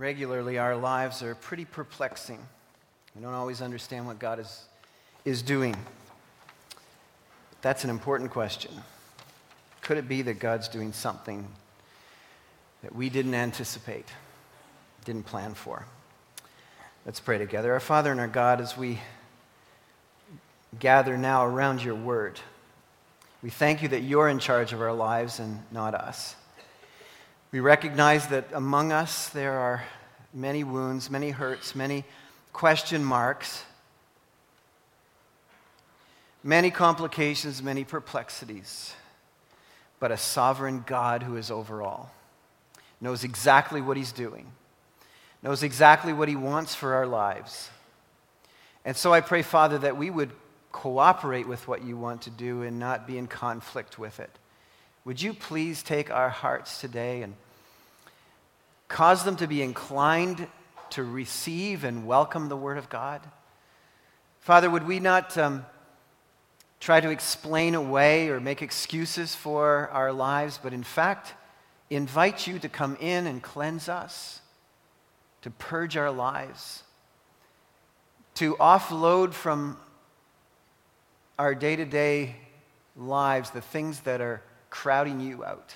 regularly, our lives are pretty perplexing. We don't always understand what God is, is doing. That's an important question. Could it be that God's doing something that we didn't anticipate, didn't plan for? Let's pray together. Our Father and our God, as we gather now around your word, we thank you that you're in charge of our lives and not us. We recognize that among us there are many wounds, many hurts, many question marks, many complications, many perplexities, but a sovereign God who is over all, knows exactly what he's doing, knows exactly what he wants for our lives. And so I pray, Father, that we would cooperate with what you want to do and not be in conflict with it. Would you please take our hearts today and cause them to be inclined to receive and welcome the Word of God? Father, would we not um, try to explain away or make excuses for our lives, but in fact, invite you to come in and cleanse us, to purge our lives, to offload from our day to day lives the things that are crowding you out.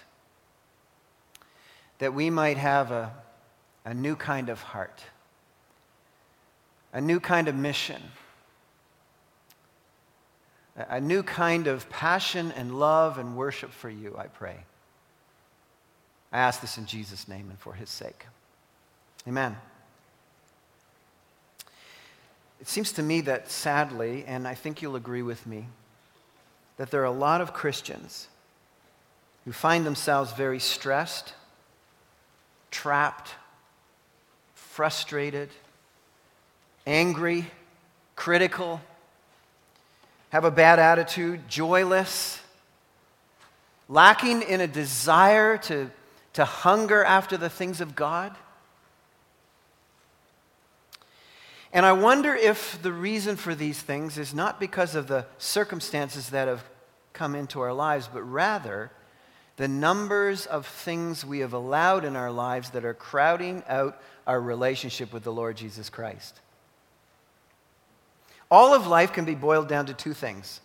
That we might have a, a new kind of heart, a new kind of mission, a new kind of passion and love and worship for you, I pray. I ask this in Jesus' name and for his sake. Amen. It seems to me that sadly, and I think you'll agree with me, that there are a lot of Christians who find themselves very stressed, trapped, frustrated, angry, critical, have a bad attitude, joyless, lacking in a desire to, to hunger after the things of God. And I wonder if the reason for these things is not because of the circumstances that have come into our lives, but rather the numbers of things we have allowed in our lives that are crowding out our relationship with the Lord Jesus Christ. All of life can be boiled down to two things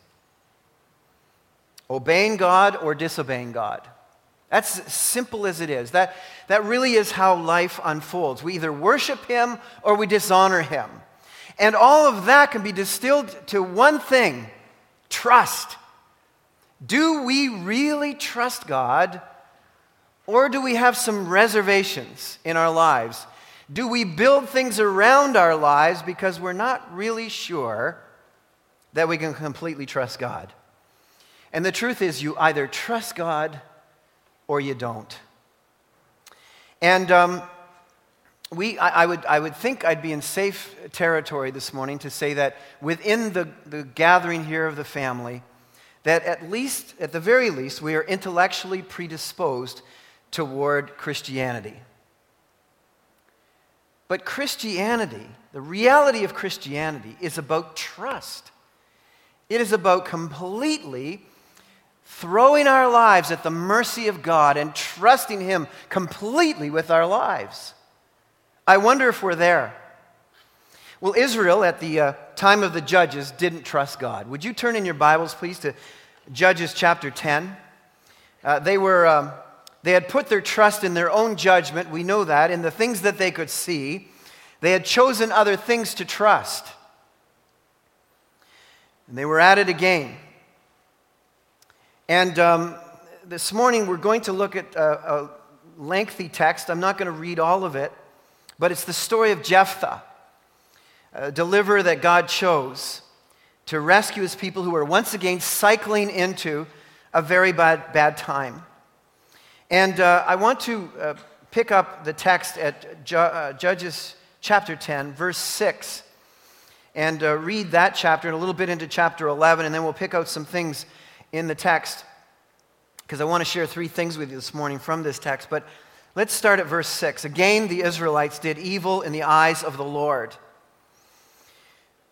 obeying God or disobeying God. That's simple as it is. That, that really is how life unfolds. We either worship Him or we dishonor Him. And all of that can be distilled to one thing trust. Do we really trust God or do we have some reservations in our lives? Do we build things around our lives because we're not really sure that we can completely trust God? And the truth is, you either trust God or you don't. And um, we, I, I, would, I would think I'd be in safe territory this morning to say that within the, the gathering here of the family, that at least, at the very least, we are intellectually predisposed toward Christianity. But Christianity, the reality of Christianity, is about trust. It is about completely throwing our lives at the mercy of God and trusting Him completely with our lives. I wonder if we're there. Well, Israel at the uh, time of the judges didn't trust God. Would you turn in your Bibles, please, to Judges chapter 10? Uh, they, were, um, they had put their trust in their own judgment, we know that, in the things that they could see. They had chosen other things to trust. And they were at it again. And um, this morning we're going to look at a, a lengthy text. I'm not going to read all of it, but it's the story of Jephthah, a deliverer that God chose to rescue his people who were once again cycling into a very bad, bad time. And uh, I want to uh, pick up the text at Ju- uh, Judges chapter 10, verse 6, and uh, read that chapter and a little bit into chapter 11, and then we'll pick out some things in the text because I want to share three things with you this morning from this text. But let's start at verse 6. Again, the Israelites did evil in the eyes of the Lord.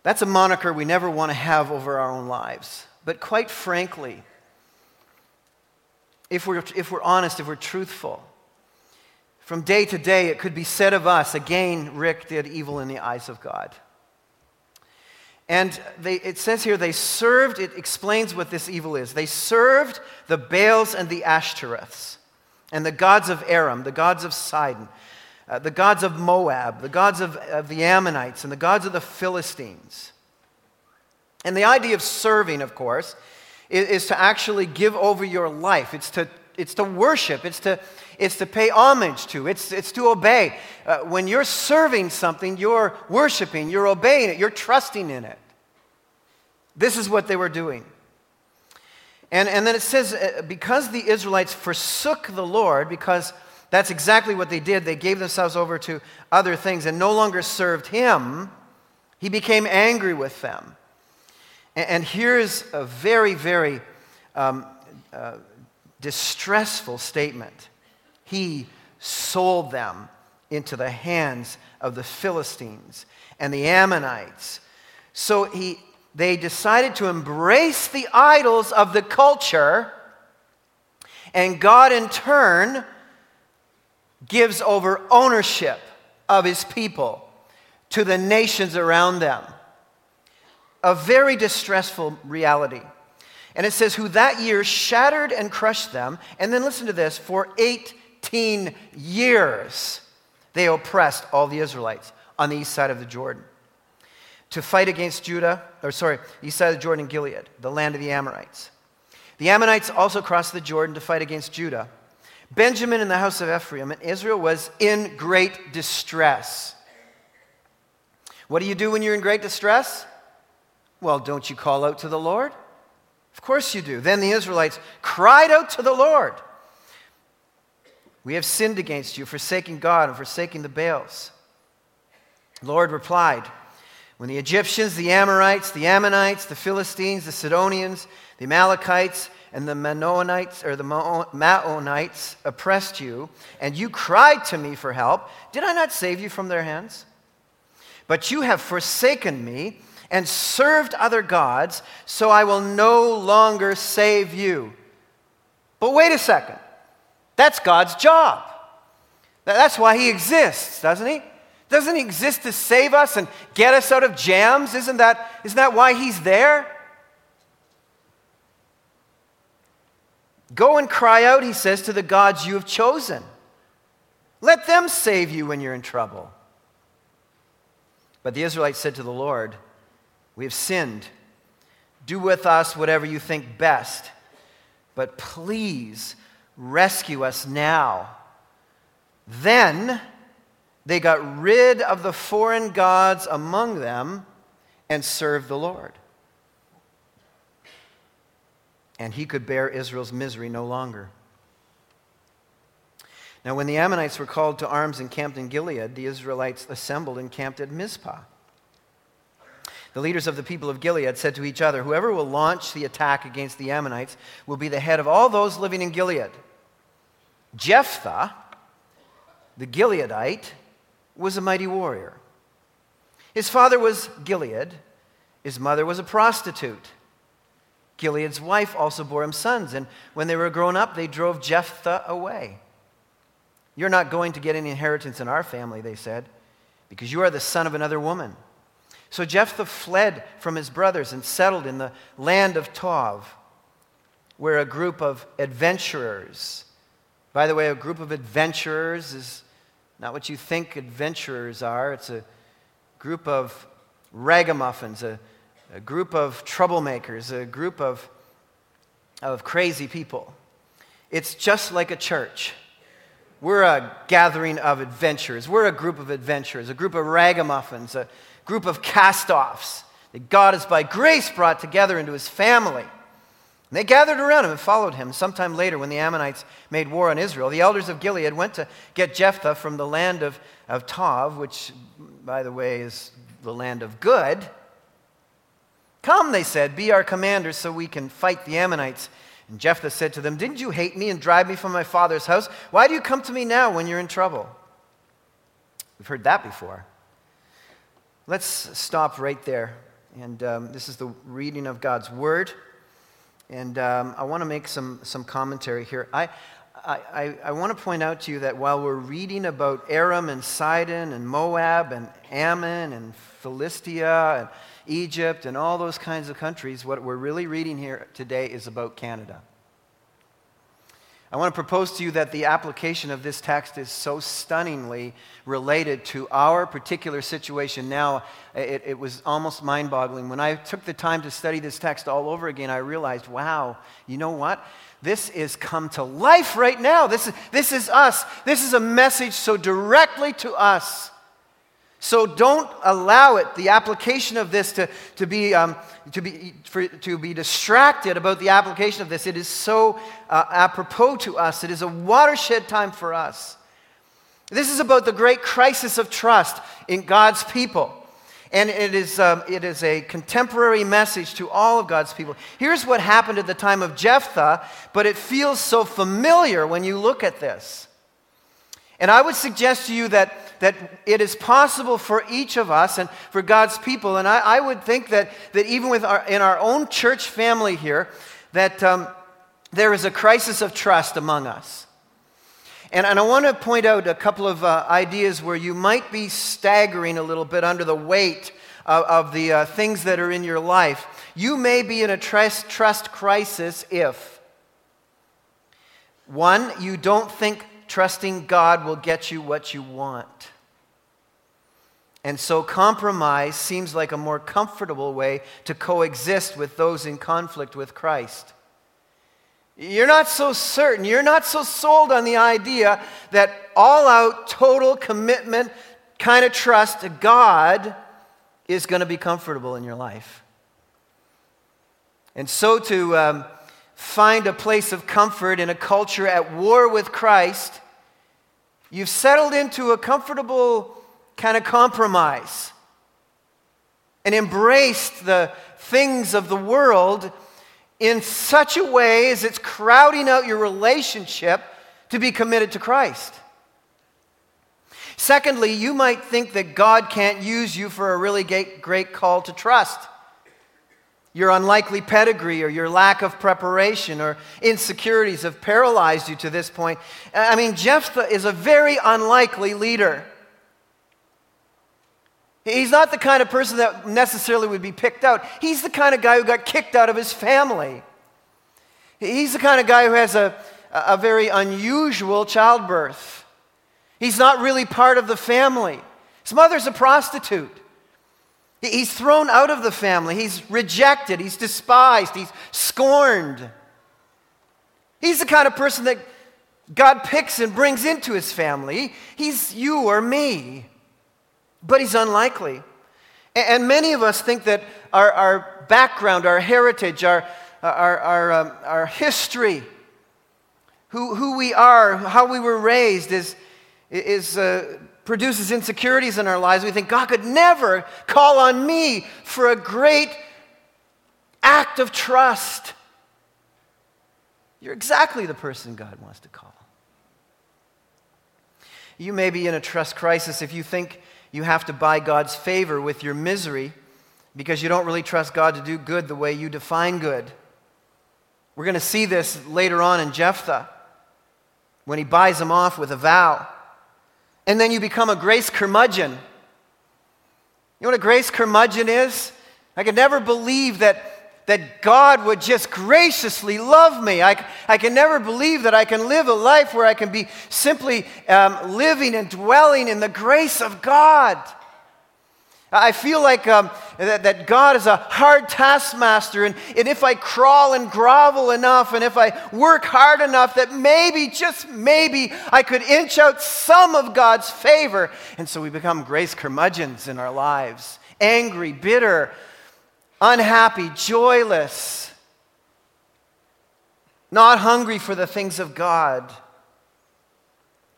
That's a moniker we never want to have over our own lives. But quite frankly, if we're, if we're honest, if we're truthful, from day to day, it could be said of us again, Rick did evil in the eyes of God. And they, it says here they served, it explains what this evil is. They served the Baals and the Ashtoreths, and the gods of Aram, the gods of Sidon, uh, the gods of Moab, the gods of, of the Ammonites, and the gods of the Philistines. And the idea of serving, of course, is, is to actually give over your life. It's to, it's to worship. It's to, it's to pay homage to. It's, it's to obey. Uh, when you're serving something, you're worshiping, you're obeying it, you're trusting in it. This is what they were doing. And, and then it says, uh, because the Israelites forsook the Lord, because that's exactly what they did, they gave themselves over to other things and no longer served Him, He became angry with them. And, here's a very, very um, uh, distressful statement he sold them into the hands of the Philistines and the Ammonites. So he, they decided to embrace the idols of the culture, and God, in turn, gives over ownership of his people to the nations around them. A very distressful reality. And it says, Who that year shattered and crushed them, and then listen to this, for 18 years they oppressed all the Israelites on the east side of the Jordan to fight against Judah, or sorry, east side of the Jordan and Gilead, the land of the Amorites. The Ammonites also crossed the Jordan to fight against Judah. Benjamin in the house of Ephraim, and Israel was in great distress. What do you do when you're in great distress? Well, don't you call out to the Lord? Of course you do. Then the Israelites cried out to the Lord. We have sinned against you, forsaking God and forsaking the Baals. The Lord replied, When the Egyptians, the Amorites, the Ammonites, the Philistines, the Sidonians, the Amalekites, and the Manoanites or the Maonites oppressed you, and you cried to me for help, did I not save you from their hands? But you have forsaken me and served other gods, so I will no longer save you. But wait a second. That's God's job. That's why He exists, doesn't He? Doesn't He exist to save us and get us out of jams? Isn't that, isn't that why He's there? Go and cry out, He says, to the gods you have chosen. Let them save you when you're in trouble. But the Israelites said to the Lord, We have sinned. Do with us whatever you think best. But please Rescue us now. Then they got rid of the foreign gods among them and served the Lord. And he could bear Israel's misery no longer. Now, when the Ammonites were called to arms and camped in Gilead, the Israelites assembled and camped at Mizpah. The leaders of the people of Gilead said to each other, Whoever will launch the attack against the Ammonites will be the head of all those living in Gilead. Jephthah, the Gileadite, was a mighty warrior. His father was Gilead, his mother was a prostitute. Gilead's wife also bore him sons, and when they were grown up, they drove Jephthah away. You're not going to get any inheritance in our family, they said, because you are the son of another woman. So Jephthah fled from his brothers and settled in the land of Tov, where a group of adventurers by the way, a group of adventurers is not what you think adventurers are. It's a group of ragamuffins, a, a group of troublemakers, a group of, of crazy people. It's just like a church. We're a gathering of adventurers. We're a group of adventurers, a group of ragamuffins, a group of cast offs that God has by grace brought together into his family. And they gathered around him and followed him. Sometime later, when the Ammonites made war on Israel, the elders of Gilead went to get Jephthah from the land of, of Tob, which, by the way, is the land of good. Come, they said, be our commander so we can fight the Ammonites. And Jephthah said to them, Didn't you hate me and drive me from my father's house? Why do you come to me now when you're in trouble? We've heard that before. Let's stop right there. And um, this is the reading of God's word. And um, I want to make some, some commentary here. I, I, I, I want to point out to you that while we're reading about Aram and Sidon and Moab and Ammon and Philistia and Egypt and all those kinds of countries, what we're really reading here today is about Canada. I want to propose to you that the application of this text is so stunningly related to our particular situation now. It, it was almost mind boggling. When I took the time to study this text all over again, I realized, wow, you know what? This is come to life right now. This is, this is us. This is a message so directly to us. So don't allow it, the application of this, to, to, be, um, to, be, for, to be distracted about the application of this. It is so uh, apropos to us, it is a watershed time for us. This is about the great crisis of trust in God's people. And it is, um, it is a contemporary message to all of God's people. Here's what happened at the time of Jephthah, but it feels so familiar when you look at this. And I would suggest to you that that it is possible for each of us and for God's people, and I, I would think that, that even with our, in our own church family here, that um, there is a crisis of trust among us. And, and I want to point out a couple of uh, ideas where you might be staggering a little bit under the weight of, of the uh, things that are in your life. You may be in a trust, trust crisis if, one, you don't think trusting God will get you what you want. And so, compromise seems like a more comfortable way to coexist with those in conflict with Christ. You're not so certain, you're not so sold on the idea that all out, total commitment, kind of trust to God is going to be comfortable in your life. And so, to um, find a place of comfort in a culture at war with Christ You've settled into a comfortable kind of compromise and embraced the things of the world in such a way as it's crowding out your relationship to be committed to Christ. Secondly, you might think that God can't use you for a really great call to trust your unlikely pedigree or your lack of preparation or insecurities have paralyzed you to this point. I mean, Jephthah is a very unlikely leader. He's not the kind of person that necessarily would be picked out. He's the kind of guy who got kicked out of his family. He's the kind of guy who has a, a very unusual childbirth. He's not really part of the family. His mother's a prostitute. He's thrown out of the family. He's rejected. He's despised. He's scorned. He's the kind of person that God picks and brings into his family. He's you or me, but he's unlikely. And many of us think that our, our background, our heritage, our, our, our, um, our history, who, who we are, how we were raised, is, is uh, produces insecurities in our lives, we think God could never call on me for a great act of trust. You're exactly the person God wants to call. You may be in a trust crisis if you think you have to buy God's favor with your misery because you don't really trust God to do good the way you define good. We're going to see this later on in Jephthah when he buys him off with a vow and then you become a grace curmudgeon. You know what a grace curmudgeon is? I could never believe that, that God would just graciously love me. I, I can never believe that I can live a life where I can be simply um, living and dwelling in the grace of God. I feel like um, that, that, God is a hard taskmaster, and, and if I crawl and grovel enough, and if I work hard enough, that maybe, just maybe, I could inch out some of God's favor. And so we become grace curmudgeons in our lives angry, bitter, unhappy, joyless, not hungry for the things of God.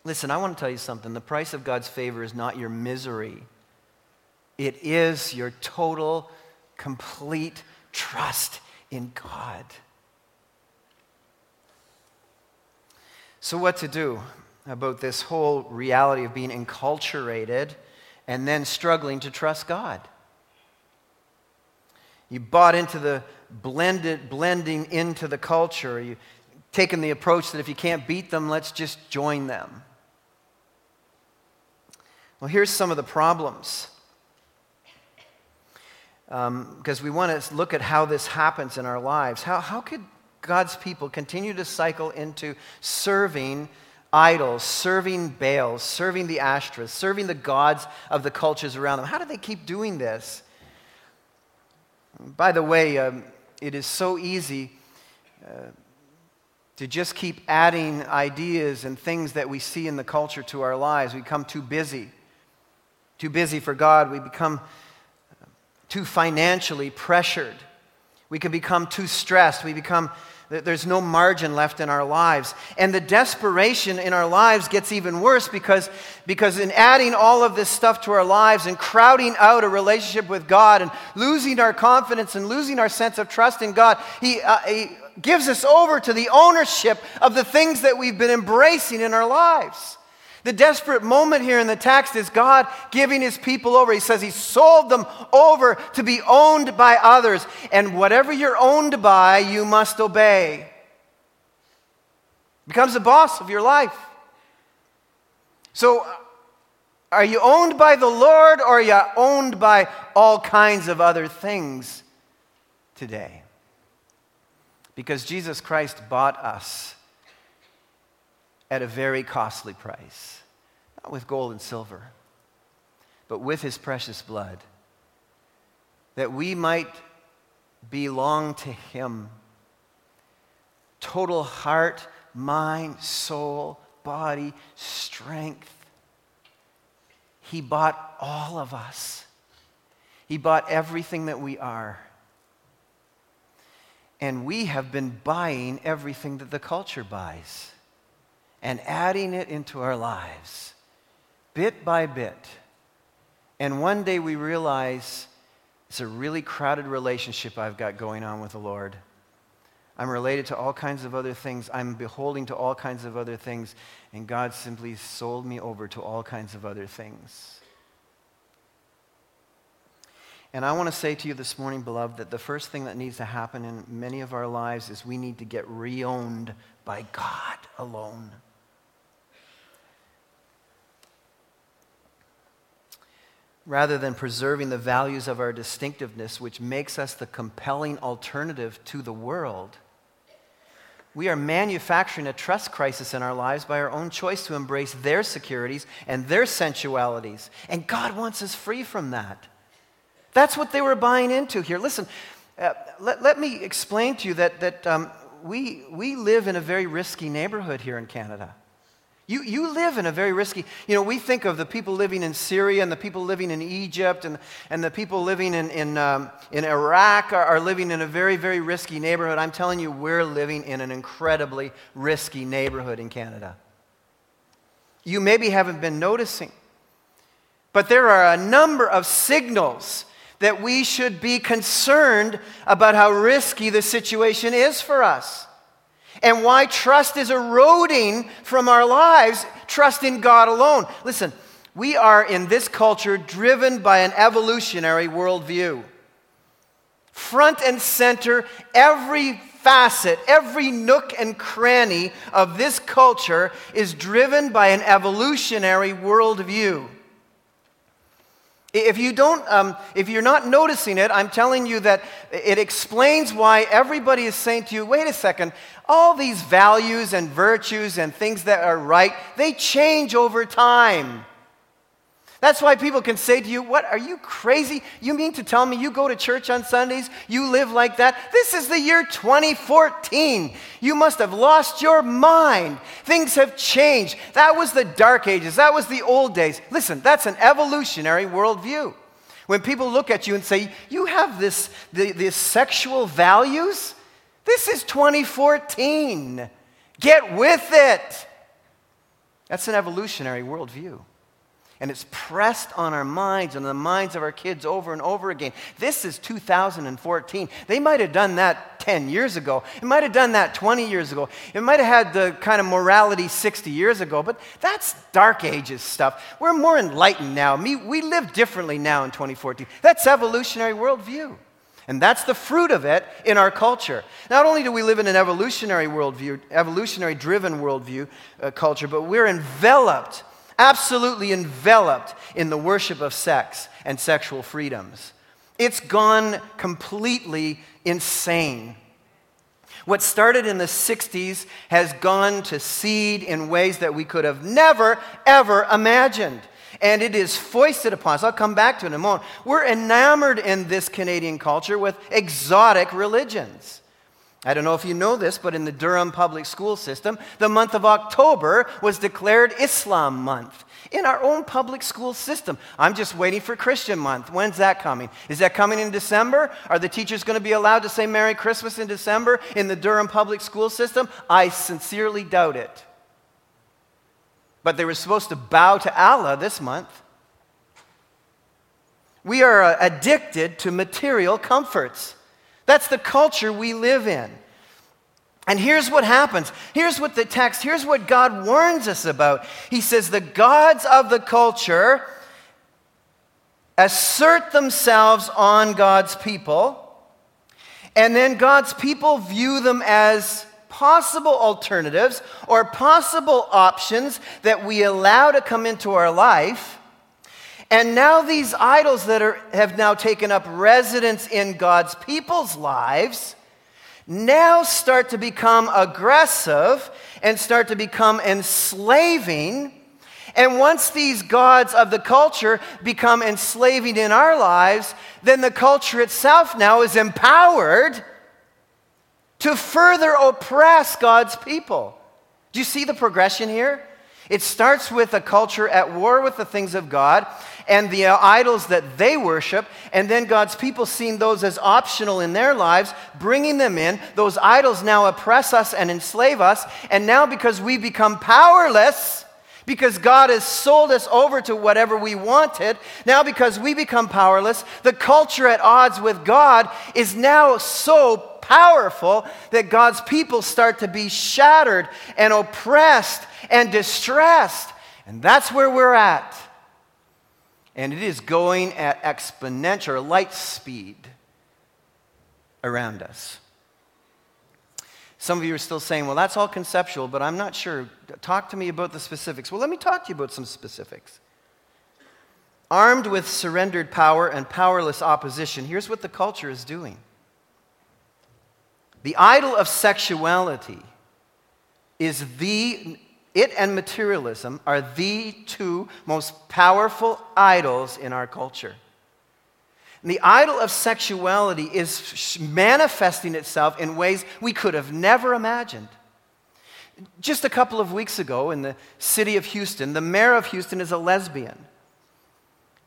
Listen, I want to tell you something. The price of God's favor is not your misery. It is your total, complete trust in God. So, what to do about this whole reality of being enculturated and then struggling to trust God? You bought into the blended, blending into the culture. You've taken the approach that if you can't beat them, let's just join them. Well, here's some of the problems. Because um, we want to look at how this happens in our lives. How, how could God's people continue to cycle into serving idols, serving Baals, serving the Ashtoreths, serving the gods of the cultures around them? How do they keep doing this? By the way, um, it is so easy uh, to just keep adding ideas and things that we see in the culture to our lives. We become too busy, too busy for God. We become too financially pressured. We can become too stressed. We become there's no margin left in our lives. And the desperation in our lives gets even worse because, because in adding all of this stuff to our lives and crowding out a relationship with God and losing our confidence and losing our sense of trust in God, He, uh, he gives us over to the ownership of the things that we've been embracing in our lives. The desperate moment here in the text is God giving his people over. He says he sold them over to be owned by others. And whatever you're owned by, you must obey. Becomes the boss of your life. So, are you owned by the Lord or are you owned by all kinds of other things today? Because Jesus Christ bought us at a very costly price. Not with gold and silver, but with his precious blood. That we might belong to him. Total heart, mind, soul, body, strength. He bought all of us. He bought everything that we are. And we have been buying everything that the culture buys and adding it into our lives bit by bit. And one day we realize it's a really crowded relationship I've got going on with the Lord. I'm related to all kinds of other things. I'm beholding to all kinds of other things. And God simply sold me over to all kinds of other things. And I want to say to you this morning, beloved, that the first thing that needs to happen in many of our lives is we need to get reowned by God alone. Rather than preserving the values of our distinctiveness, which makes us the compelling alternative to the world. We are manufacturing a trust crisis in our lives by our own choice to embrace their securities and their sensualities. And God wants us free from that. That's what they were buying into here. Listen, uh, let, let me explain to you that, that um, we, we live in a very risky neighborhood here in Canada. You, you live in a very risky, you know, we think of the people living in Syria and the people living in Egypt and, and the people living in, in, um, in Iraq are, are living in a very, very risky neighborhood. I'm telling you, we're living in an incredibly risky neighborhood in Canada. You maybe haven't been noticing, but there are a number of signals that we should be concerned about how risky the situation is for us and why trust is eroding from our lives, trust in God alone. Listen, we are in this culture driven by an evolutionary worldview. Front and center, every facet, every nook and cranny of this culture is driven by an evolutionary worldview. If you don't, um, if you're not noticing it, I'm telling you that it explains why everybody is saying to you, wait a second, all these values and virtues and things that are right, they change over time. That's why people can say to you, What, are you crazy? You mean to tell me you go to church on Sundays? You live like that? This is the year 2014. You must have lost your mind. Things have changed. That was the dark ages, that was the old days. Listen, that's an evolutionary worldview. When people look at you and say, You have this, the, this sexual values? This is 2014. Get with it. That's an evolutionary worldview. And it's pressed on our minds and the minds of our kids over and over again. This is 2014. They might have done that 10 years ago. It might have done that 20 years ago. It might have had the kind of morality 60 years ago, but that's dark ages stuff. We're more enlightened now. We live differently now in 2014. That's evolutionary worldview. And that's the fruit of it in our culture. Not only do we live in an evolutionary worldview, evolutionary driven worldview uh, culture, but we're enveloped, absolutely enveloped in the worship of sex and sexual freedoms. It's gone completely insane. What started in the 60s has gone to seed in ways that we could have never, ever imagined and it is foisted upon us. I'll come back to it in a moment. We're enamored in this Canadian culture with exotic religions. I don't know if you know this, but in the Durham public school system, the month of October was declared Islam month in our own public school system. I'm just waiting for Christian month. When's that coming? Is that coming in December? Are the teachers going to be allowed to say Merry Christmas in December in the Durham public school system? I sincerely doubt it. But they were supposed to bow to Allah this month. We are uh, addicted to material comforts. That's the culture we live in. And here's what happens. Here's what the text, here's what God warns us about. He says, The gods of the culture assert themselves on God's people, and then God's people view them as possible alternatives or possible options that we allow to come into our life. And now these idols that are, have now taken up residence in God's people's lives now start to become aggressive and start to become enslaving. And once these gods of the culture become enslaving in our lives, then the culture itself now is empowered to further oppress God's people. Do you see the progression here? It starts with a culture at war with the things of God and the idols that they worship, and then God's people seeing those as optional in their lives, bringing them in. Those idols now oppress us and enslave us, and now because we become powerless, because God has sold us over to whatever we wanted, now because we become powerless, the culture at odds with God is now so powerful that God's people start to be shattered and oppressed and distressed. And that's where we're at. And it is going at exponential light speed around us. Some of you are still saying, well, that's all conceptual, but I'm not sure. Talk to me about the specifics. Well, let me talk to you about some specifics. Armed with surrendered power and powerless opposition, here's what the culture is doing the idol of sexuality is the, it and materialism are the two most powerful idols in our culture. And the idol of sexuality is manifesting itself in ways we could have never imagined. Just a couple of weeks ago in the city of Houston, the mayor of Houston is a lesbian.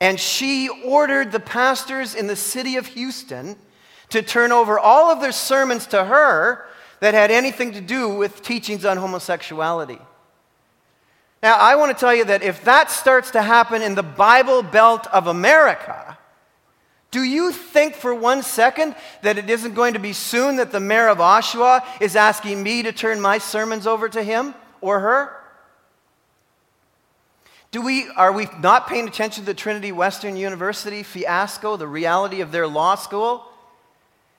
And she ordered the pastors in the city of Houston to turn over all of their sermons to her that had anything to do with teachings on homosexuality. Now, I want to tell you that if that starts to happen in the Bible Belt of America, do you think for one second that it isn't going to be soon that the mayor of Oshawa is asking me to turn my sermons over to him or her? Do we, are we not paying attention to the Trinity Western University fiasco, the reality of their law school?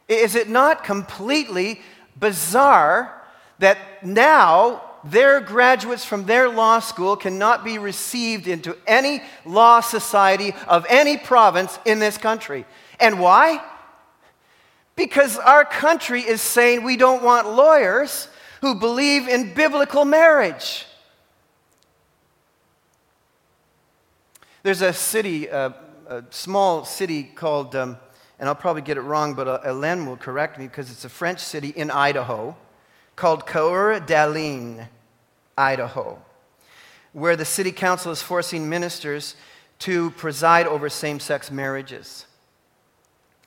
Is it not completely bizarre that now their graduates from their law school cannot be received into any law society of any province in this country? And why? Because our country is saying we don't want lawyers who believe in biblical marriage. There's a city, uh, a small city called um, and I'll probably get it wrong, but Ellen will correct me because it's a French city in Idaho called Coeur d'Alene, Idaho, where the city council is forcing ministers to preside over same sex marriages.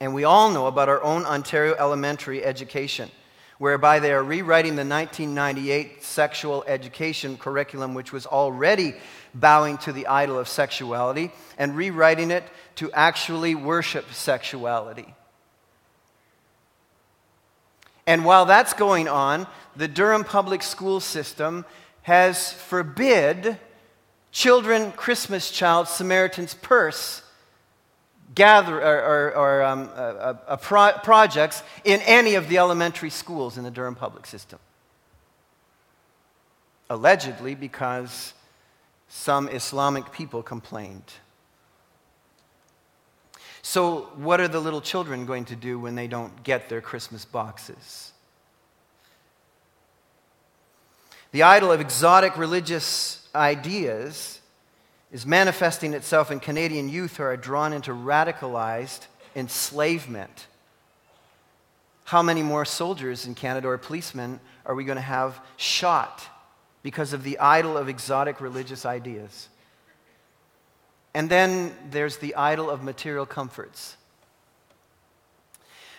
And we all know about our own Ontario elementary education, whereby they are rewriting the 1998 sexual education curriculum, which was already bowing to the idol of sexuality, and rewriting it to actually worship sexuality. And while that's going on, the Durham public school system has forbid children Christmas child Samaritan's Purse gather or, or, or um, uh, uh, pro- projects in any of the elementary schools in the Durham public system. Allegedly, because some Islamic people complained. So, what are the little children going to do when they don't get their Christmas boxes? The idol of exotic religious ideas is manifesting itself in Canadian youth who are drawn into radicalized enslavement. How many more soldiers in Canada or policemen are we going to have shot because of the idol of exotic religious ideas? And then there's the idol of material comforts.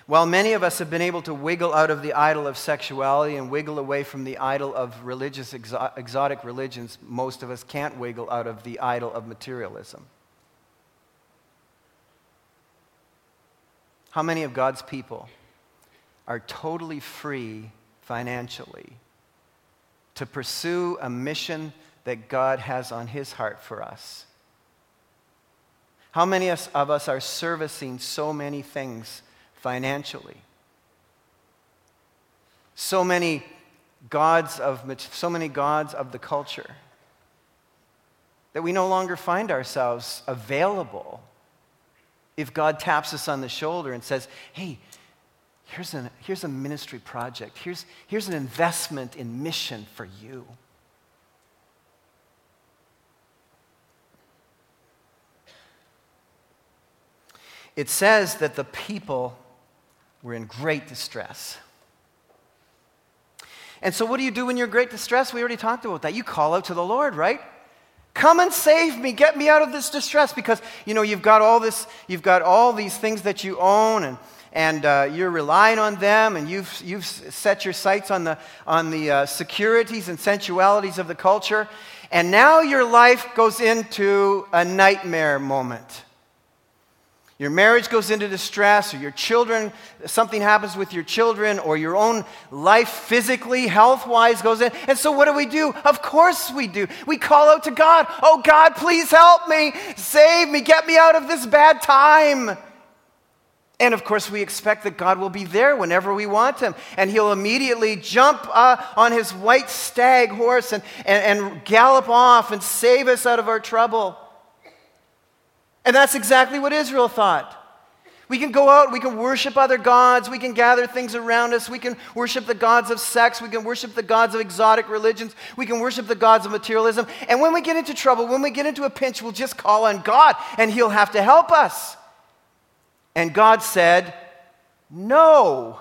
While many of us have been able to wiggle out of the idol of sexuality and wiggle away from the idol of religious, exo- exotic religions, most of us can't wiggle out of the idol of materialism. How many of God's people are totally free financially to pursue a mission that God has on His heart for us? How many of us are servicing so many things financially? So many gods of so many gods of the culture that we no longer find ourselves available if God taps us on the shoulder and says, "Hey, here's, an, here's a ministry project. Here's, here's an investment in mission for you." it says that the people were in great distress. And so, what do you do when you're in great distress? We already talked about that. You call out to the Lord, right? Come and save me, get me out of this distress because you know you've got all this, you've got all these things that you own, and and uh, you're relying on them, and you've you've set your sights on the on the uh, securities and sensualities of the culture, and now your life goes into a nightmare moment. Your marriage goes into distress, or your children, something happens with your children, or your own life physically, health wise goes in. And so, what do we do? Of course, we do. We call out to God, Oh, God, please help me, save me, get me out of this bad time. And of course, we expect that God will be there whenever we want Him. And He'll immediately jump uh, on His white stag horse and, and, and gallop off and save us out of our trouble. And that's exactly what Israel thought. We can go out, we can worship other gods, we can gather things around us, we can worship the gods of sex, we can worship the gods of exotic religions, we can worship the gods of materialism. And when we get into trouble, when we get into a pinch, we'll just call on God and He'll have to help us. And God said, No,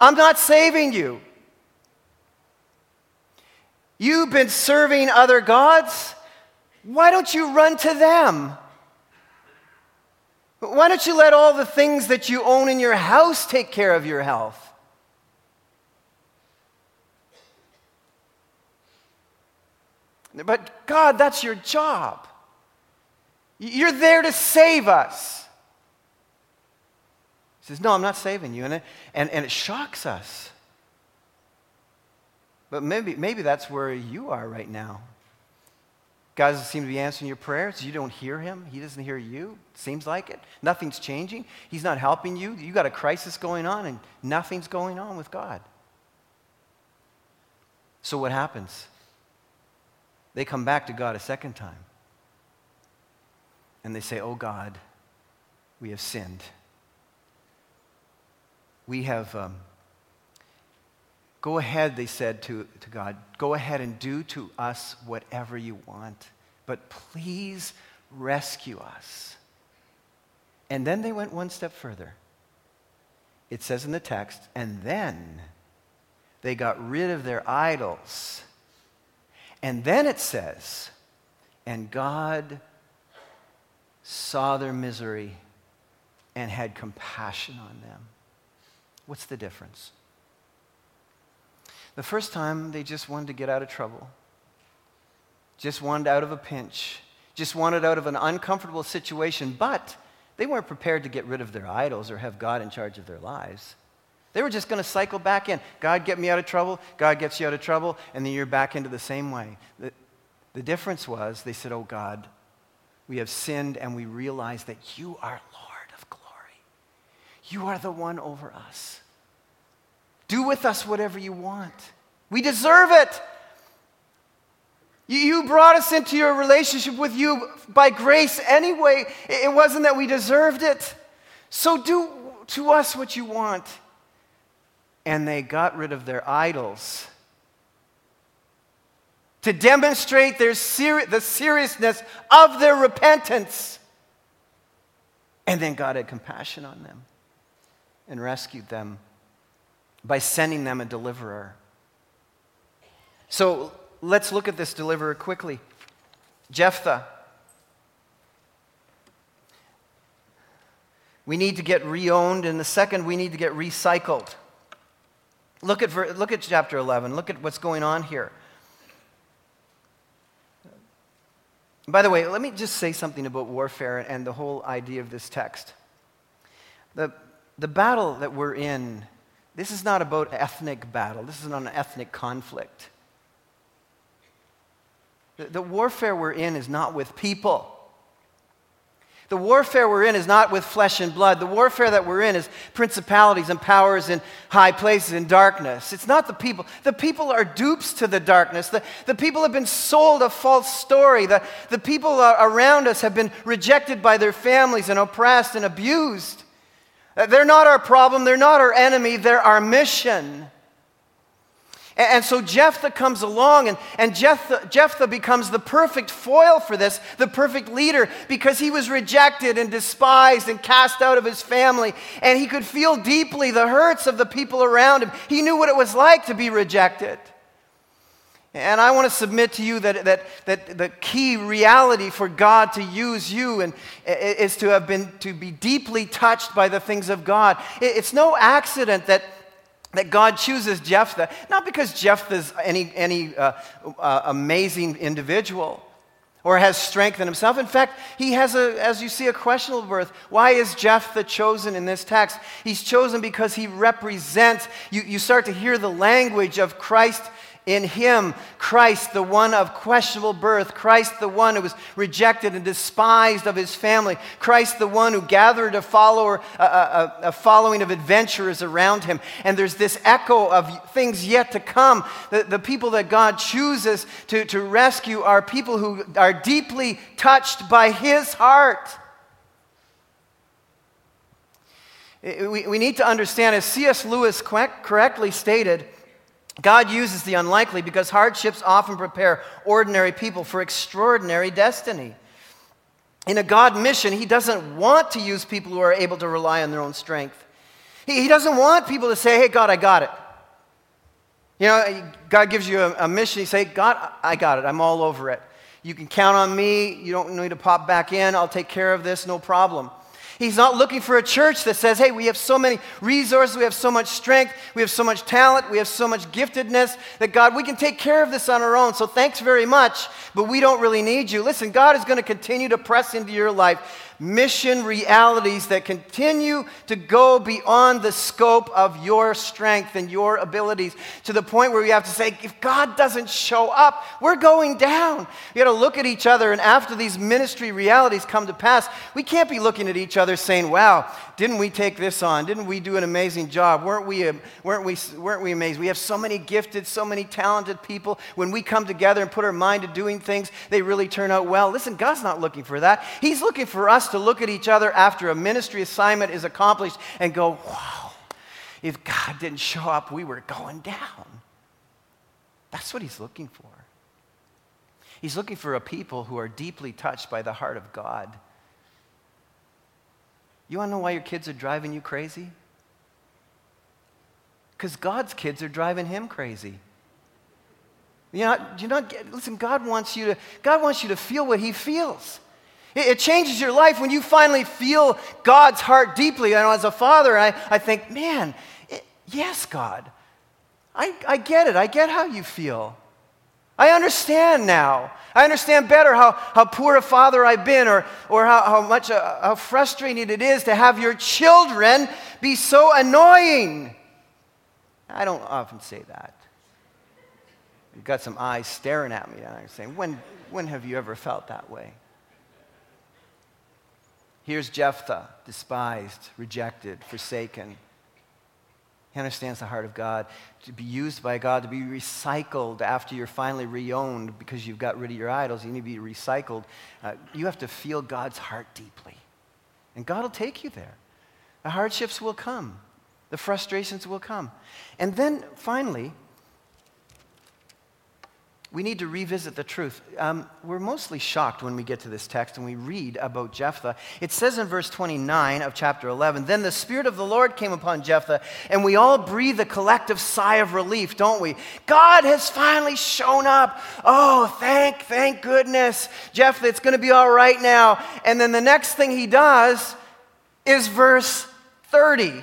I'm not saving you. You've been serving other gods. Why don't you run to them? Why don't you let all the things that you own in your house take care of your health? But God, that's your job. You're there to save us. He says, No, I'm not saving you. And it, and, and it shocks us. But maybe, maybe that's where you are right now. God doesn't seem to be answering your prayers. You don't hear him. He doesn't hear you. Seems like it. Nothing's changing. He's not helping you. You got a crisis going on and nothing's going on with God. So what happens? They come back to God a second time. And they say, Oh God, we have sinned. We have um, Go ahead, they said to, to God, go ahead and do to us whatever you want, but please rescue us. And then they went one step further. It says in the text, and then they got rid of their idols. And then it says, and God saw their misery and had compassion on them. What's the difference? The first time, they just wanted to get out of trouble, just wanted out of a pinch, just wanted out of an uncomfortable situation, but they weren't prepared to get rid of their idols or have God in charge of their lives. They were just going to cycle back in. God, get me out of trouble. God gets you out of trouble. And then you're back into the same way. The, the difference was they said, Oh, God, we have sinned and we realize that you are Lord of glory. You are the one over us. Do with us whatever you want. We deserve it. You brought us into your relationship with you by grace anyway. It wasn't that we deserved it. So do to us what you want. And they got rid of their idols to demonstrate their seri- the seriousness of their repentance. And then God had compassion on them and rescued them by sending them a deliverer. So let's look at this deliverer quickly. Jephthah. We need to get reowned, and the second, we need to get recycled. Look at, look at chapter 11. Look at what's going on here. By the way, let me just say something about warfare and the whole idea of this text. The, the battle that we're in, this is not about ethnic battle, this is not an ethnic conflict. The, the warfare we're in is not with people. The warfare we're in is not with flesh and blood. The warfare that we're in is principalities and powers in high places in darkness. It's not the people. The people are dupes to the darkness. The, the people have been sold a false story. The, the people around us have been rejected by their families and oppressed and abused. They're not our problem. They're not our enemy. They're our mission. And so Jephthah comes along, and, and Jephthah, Jephthah becomes the perfect foil for this, the perfect leader, because he was rejected and despised and cast out of his family. And he could feel deeply the hurts of the people around him. He knew what it was like to be rejected. And I want to submit to you that, that, that the key reality for God to use you and, is to have been to be deeply touched by the things of God. It's no accident that that God chooses Jephthah, not because Jephthah's any, any uh, uh, amazing individual or has strength in himself. In fact, he has, a, as you see, a questionable birth. Why is Jephthah chosen in this text? He's chosen because he represents, you, you start to hear the language of Christ in him, Christ, the one of questionable birth, Christ, the one who was rejected and despised of his family, Christ, the one who gathered a follower, a, a, a following of adventurers around him. And there's this echo of things yet to come. The, the people that God chooses to, to rescue are people who are deeply touched by his heart. We, we need to understand, as C.S. Lewis correctly stated, God uses the unlikely because hardships often prepare ordinary people for extraordinary destiny. In a God mission, He doesn't want to use people who are able to rely on their own strength. He, he doesn't want people to say, hey, God, I got it. You know, God gives you a, a mission. You say, God, I got it. I'm all over it. You can count on me. You don't need to pop back in. I'll take care of this, no problem. He's not looking for a church that says, hey, we have so many resources, we have so much strength, we have so much talent, we have so much giftedness that God, we can take care of this on our own. So thanks very much, but we don't really need you. Listen, God is going to continue to press into your life mission realities that continue to go beyond the scope of your strength and your abilities to the point where we have to say, if God doesn't show up, we're going down. We got to look at each other, and after these ministry realities come to pass, we can't be looking at each other saying, wow, didn't we take this on? Didn't we do an amazing job? Weren't we, weren't we, weren't we amazing? We have so many gifted, so many talented people. When we come together and put our mind to doing things, they really turn out well. Listen, God's not looking for that. He's looking for us to look at each other after a ministry assignment is accomplished and go, wow, if God didn't show up, we were going down. That's what He's looking for. He's looking for a people who are deeply touched by the heart of God you want to know why your kids are driving you crazy? Because God's kids are driving him crazy. You know, do you not listen, God wants you to, God wants you to feel what he feels. It, it changes your life when you finally feel God's heart deeply. And as a father, I, I think, man, it, yes, God, I, I get it. I get how you feel. I understand now. I understand better how, how poor a father I've been or, or how, how much uh, how frustrating it is to have your children be so annoying. I don't often say that. You've got some eyes staring at me and I'm saying, when, when have you ever felt that way? Here's Jephthah, despised, rejected, forsaken. Understands the heart of God. To be used by God, to be recycled after you're finally reowned because you've got rid of your idols, you need to be recycled. Uh, you have to feel God's heart deeply. And God will take you there. The hardships will come, the frustrations will come. And then finally, we need to revisit the truth. Um, we're mostly shocked when we get to this text and we read about Jephthah. It says in verse 29 of chapter 11 Then the Spirit of the Lord came upon Jephthah, and we all breathe a collective sigh of relief, don't we? God has finally shown up. Oh, thank, thank goodness. Jephthah, it's going to be all right now. And then the next thing he does is verse 30.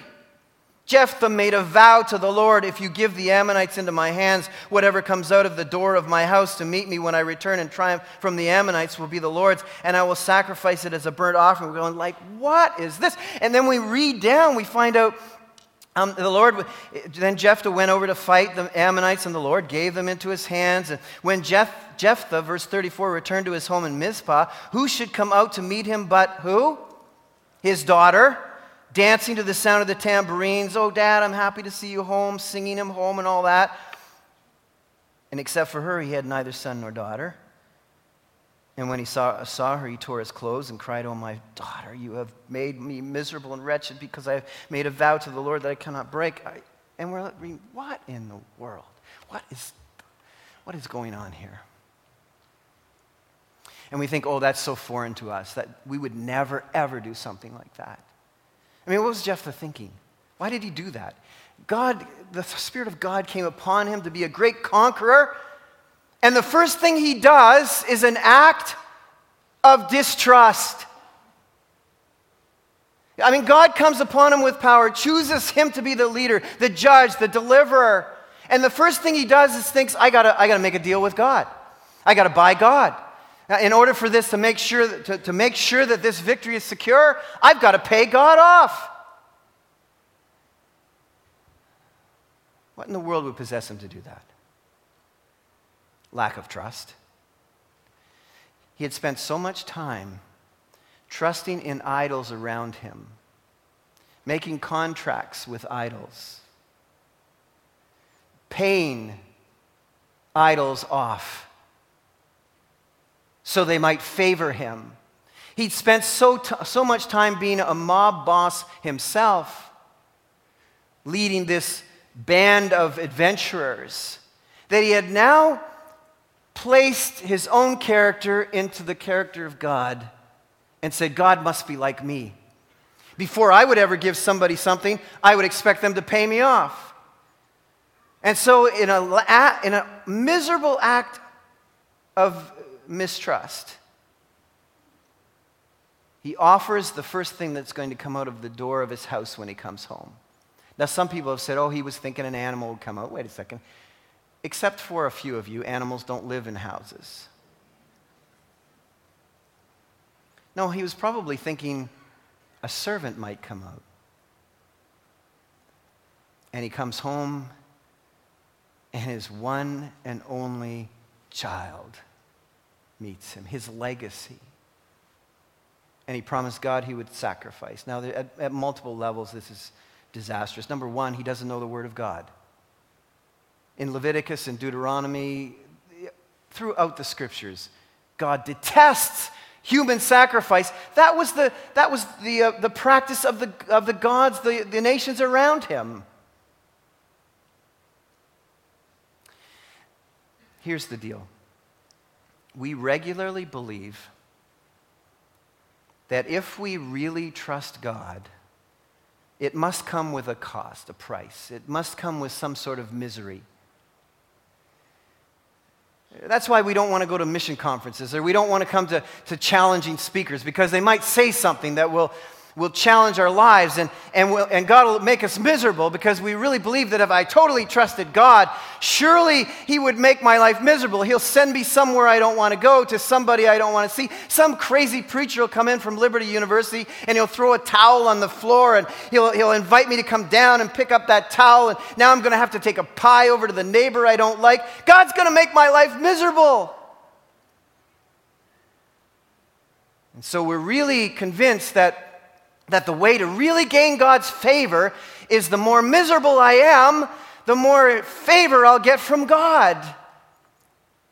Jephthah made a vow to the Lord if you give the Ammonites into my hands, whatever comes out of the door of my house to meet me when I return in triumph from the Ammonites will be the Lord's, and I will sacrifice it as a burnt offering. We're going, like, what is this? And then we read down, we find out um, the Lord, then Jephthah went over to fight the Ammonites, and the Lord gave them into his hands. And when Jeph, Jephthah, verse 34, returned to his home in Mizpah, who should come out to meet him but who? His daughter dancing to the sound of the tambourines. Oh, Dad, I'm happy to see you home, singing him home and all that. And except for her, he had neither son nor daughter. And when he saw, saw her, he tore his clothes and cried, Oh, my daughter, you have made me miserable and wretched because I have made a vow to the Lord that I cannot break. I, and we're like, what in the world? What is, what is going on here? And we think, oh, that's so foreign to us that we would never, ever do something like that. I mean, what was Jephthah thinking? Why did he do that? God, the Spirit of God came upon him to be a great conqueror. And the first thing he does is an act of distrust. I mean, God comes upon him with power, chooses him to be the leader, the judge, the deliverer. And the first thing he does is thinks, I gotta, I gotta make a deal with God. I gotta buy God. Now, in order for this to make sure that, to, to make sure that this victory is secure, I've got to pay God off. What in the world would possess him to do that? Lack of trust. He had spent so much time trusting in idols around him, making contracts with idols, paying idols off so they might favor him. He'd spent so, t- so much time being a mob boss himself, leading this band of adventurers, that he had now placed his own character into the character of God and said, God must be like me. Before I would ever give somebody something, I would expect them to pay me off. And so, in a, in a miserable act of mistrust. He offers the first thing that's going to come out of the door of his house when he comes home. Now, some people have said, oh, he was thinking an animal would come out. Wait a second. Except for a few of you, animals don't live in houses. No, he was probably thinking a servant might come out. And he comes home, and his one and only child meets him, his legacy. And he promised God he would sacrifice. Now, at, at multiple levels, this is disastrous. Number one, he doesn't know the Word of God. In Leviticus and Deuteronomy, throughout the scriptures, God detests human sacrifice. That was the, that was the, uh, the practice of the, of the gods, the, the nations around him. Here's the deal we regularly believe that if we really trust God, it must come with a cost, a price. It must come with some sort of misery. That's why we don't want to go to mission conferences or we don't want to come to, to challenging speakers because they might say something that will, will challenge our lives and, and, will, and God will make us miserable because we really believe that if I totally trusted God, surely He would make my life miserable. He'll send me somewhere I don't want to go, to somebody I don't want to see. Some crazy preacher will come in from Liberty University and he'll throw a towel on the floor and he'll, he'll invite me to come down and pick up that towel. And now I'm going to have to take a pie over to the neighbor I don't like. God's going to make my life miserable. And so we're really convinced that, that the way to really gain God's favor is the more miserable I am, the more favor I'll get from God.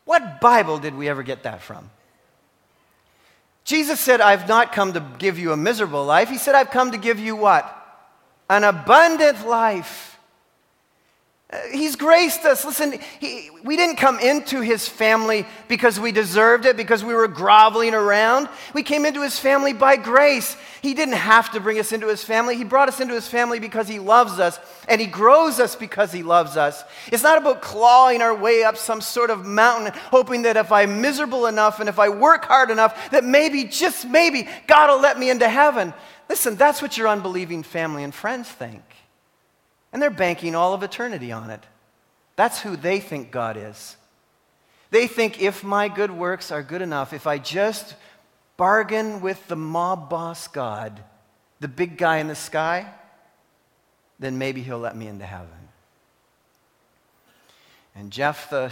What Bible did we ever get that from? Jesus said, I've not come to give you a miserable life. He said, I've come to give you what? An abundant life. He's graced us. Listen, he, we didn't come into his family because we deserved it, because we were groveling around. We came into his family by grace. He didn't have to bring us into his family. He brought us into his family because he loves us, and he grows us because he loves us. It's not about clawing our way up some sort of mountain, hoping that if I'm miserable enough and if I work hard enough, that maybe, just maybe, God will let me into heaven. Listen, that's what your unbelieving family and friends think. And they're banking all of eternity on it. That's who they think God is. They think if my good works are good enough, if I just bargain with the mob boss God, the big guy in the sky, then maybe he'll let me into heaven. And Jephthah,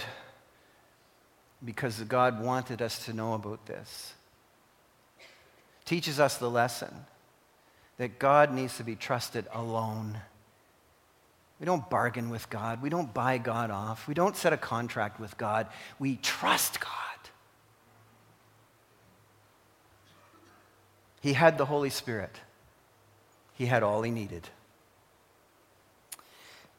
because God wanted us to know about this, teaches us the lesson that God needs to be trusted alone. We don't bargain with God. We don't buy God off. We don't set a contract with God. We trust God. He had the Holy Spirit, he had all he needed.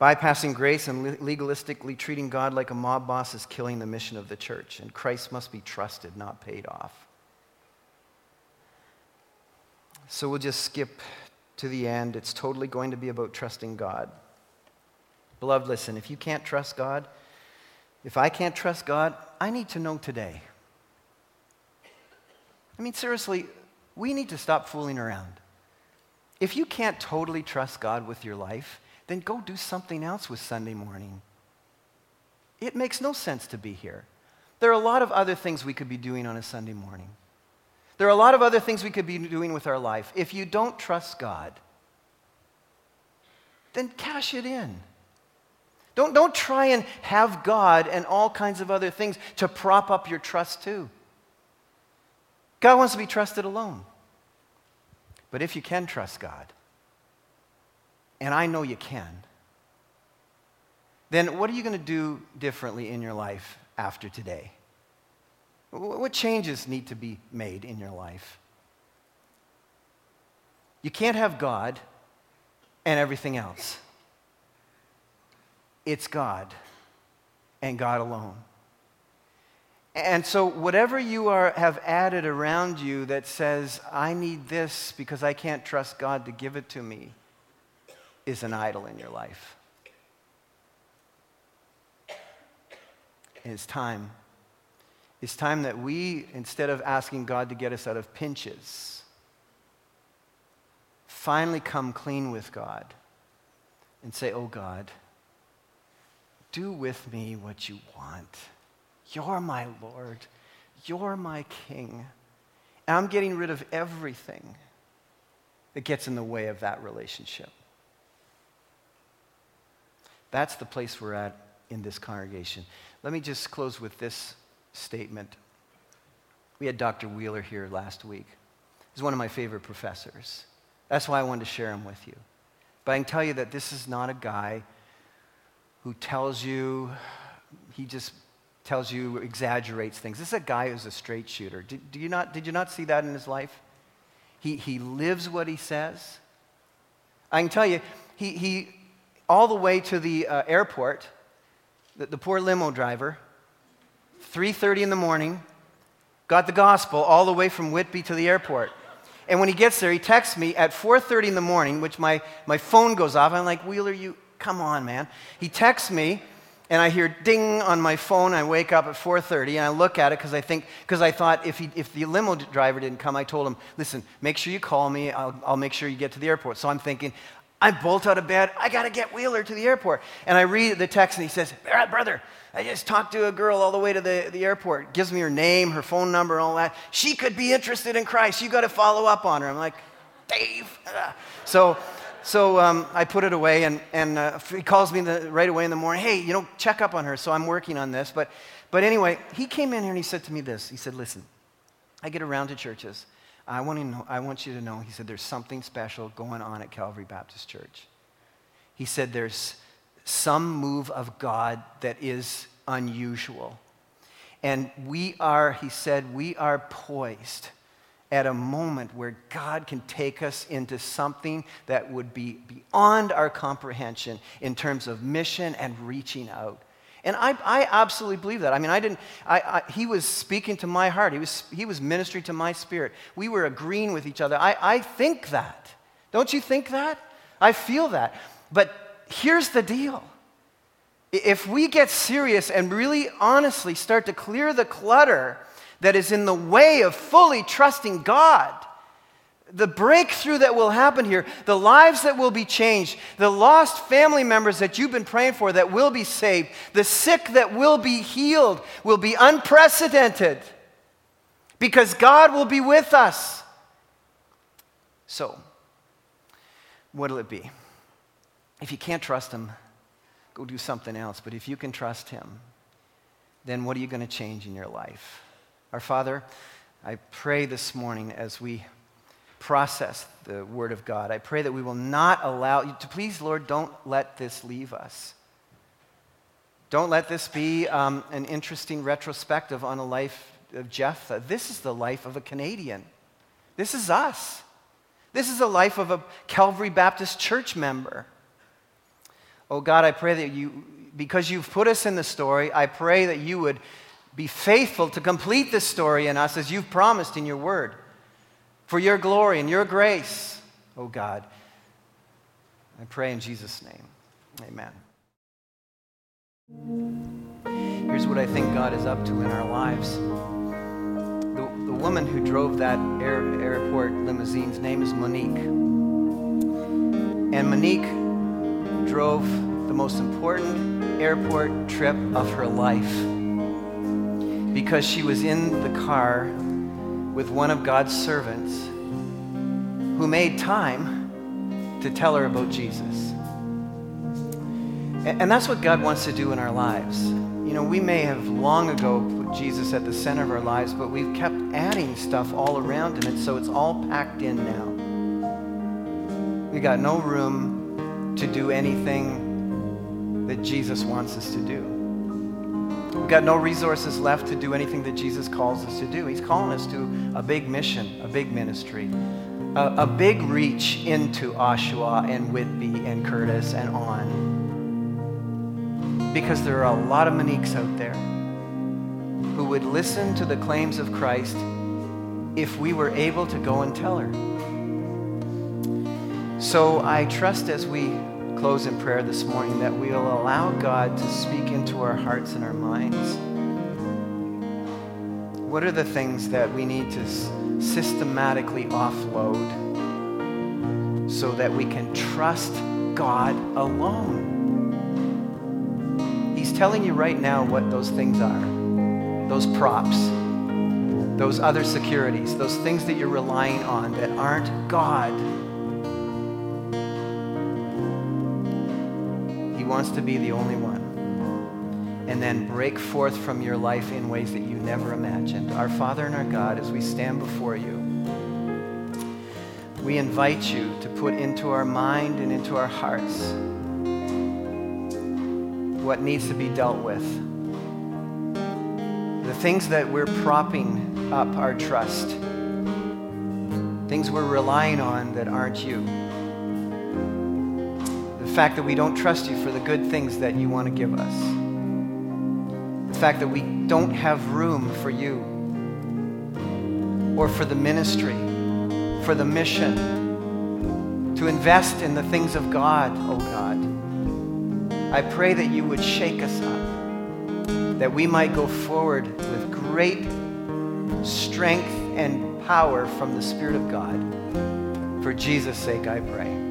Bypassing grace and legalistically treating God like a mob boss is killing the mission of the church, and Christ must be trusted, not paid off. So we'll just skip to the end. It's totally going to be about trusting God. Beloved, listen, if you can't trust God, if I can't trust God, I need to know today. I mean, seriously, we need to stop fooling around. If you can't totally trust God with your life, then go do something else with Sunday morning. It makes no sense to be here. There are a lot of other things we could be doing on a Sunday morning. There are a lot of other things we could be doing with our life. If you don't trust God, then cash it in. Don't, don't try and have God and all kinds of other things to prop up your trust too. God wants to be trusted alone. But if you can trust God, and I know you can, then what are you going to do differently in your life after today? What changes need to be made in your life? You can't have God and everything else. It's God and God alone. And so, whatever you are, have added around you that says, I need this because I can't trust God to give it to me, is an idol in your life. And it's time. It's time that we, instead of asking God to get us out of pinches, finally come clean with God and say, Oh God, do with me what you want. You're my Lord. You're my King. And I'm getting rid of everything that gets in the way of that relationship. That's the place we're at in this congregation. Let me just close with this statement. We had Dr. Wheeler here last week. He's one of my favorite professors. That's why I wanted to share him with you. But I can tell you that this is not a guy who tells you, he just tells you, exaggerates things. This is a guy who's a straight shooter. Did, do you not, did you not see that in his life? He, he lives what he says. I can tell you, he, he all the way to the uh, airport, the, the poor limo driver, 3.30 in the morning, got the gospel all the way from Whitby to the airport. And when he gets there, he texts me at 4.30 in the morning, which my, my phone goes off. I'm like, Wheeler, you, Come on, man. He texts me, and I hear ding on my phone. I wake up at 4:30, and I look at it because I think because I thought if he, if the limo driver didn't come, I told him, listen, make sure you call me. I'll, I'll make sure you get to the airport. So I'm thinking. I bolt out of bed. I got to get Wheeler to the airport. And I read the text, and he says, Brother, I just talked to a girl all the way to the, the airport. Gives me her name, her phone number, and all that. She could be interested in Christ. You got to follow up on her. I'm like, Dave. So so um, I put it away, and, and uh, he calls me the, right away in the morning. Hey, you know, check up on her. So I'm working on this. But, but anyway, he came in here and he said to me this. He said, Listen, I get around to churches. I want, to know, I want you to know, he said, there's something special going on at Calvary Baptist Church. He said, there's some move of God that is unusual. And we are, he said, we are poised at a moment where God can take us into something that would be beyond our comprehension in terms of mission and reaching out. And I, I absolutely believe that. I mean, I didn't, I, I, he was speaking to my heart. He was, he was ministering to my spirit. We were agreeing with each other. I, I think that. Don't you think that? I feel that. But here's the deal. If we get serious and really honestly start to clear the clutter that is in the way of fully trusting God, the breakthrough that will happen here, the lives that will be changed, the lost family members that you've been praying for that will be saved, the sick that will be healed will be unprecedented because God will be with us. So, what'll it be? If you can't trust Him, go do something else. But if you can trust Him, then what are you going to change in your life? Our Father, I pray this morning as we process the Word of God. I pray that we will not allow you to please, Lord, don't let this leave us. Don't let this be um, an interesting retrospective on a life of Jephthah. This is the life of a Canadian. This is us. This is the life of a Calvary Baptist church member. Oh God, I pray that you, because you've put us in the story, I pray that you would be faithful to complete this story in us as you've promised in your word for your glory and your grace, oh God. I pray in Jesus' name. Amen. Here's what I think God is up to in our lives. The, the woman who drove that air, airport limousine's name is Monique. And Monique drove the most important airport trip of her life because she was in the car with one of God's servants who made time to tell her about Jesus. And that's what God wants to do in our lives. You know, we may have long ago put Jesus at the center of our lives, but we've kept adding stuff all around him, and so it's all packed in now. We got no room to do anything that Jesus wants us to do. We've got no resources left to do anything that Jesus calls us to do. He's calling us to a big mission, a big ministry, a, a big reach into Oshawa and Whitby and Courtice and on. Because there are a lot of Moniques out there who would listen to the claims of Christ if we were able to go and tell her. So I trust as we close in prayer this morning that we'll allow God to speak into our hearts and our minds. What are the things that we need to systematically offload so that we can trust God alone? He's telling you right now what those things are those props, those other securities, those things that you're relying on that aren't God. Wants to be the only one. And then break forth from your life in ways that you never imagined. Our Father and our God, as we stand before you, we invite you to put into our mind and into our hearts what needs to be dealt with. The things that we're propping up our trust, things we're relying on that aren't you fact that we don't trust you for the good things that you want to give us. The fact that we don't have room for you or for the ministry, for the mission, to invest in the things of God, oh God. I pray that you would shake us up, that we might go forward with great strength and power from the Spirit of God. For Jesus' sake, I pray.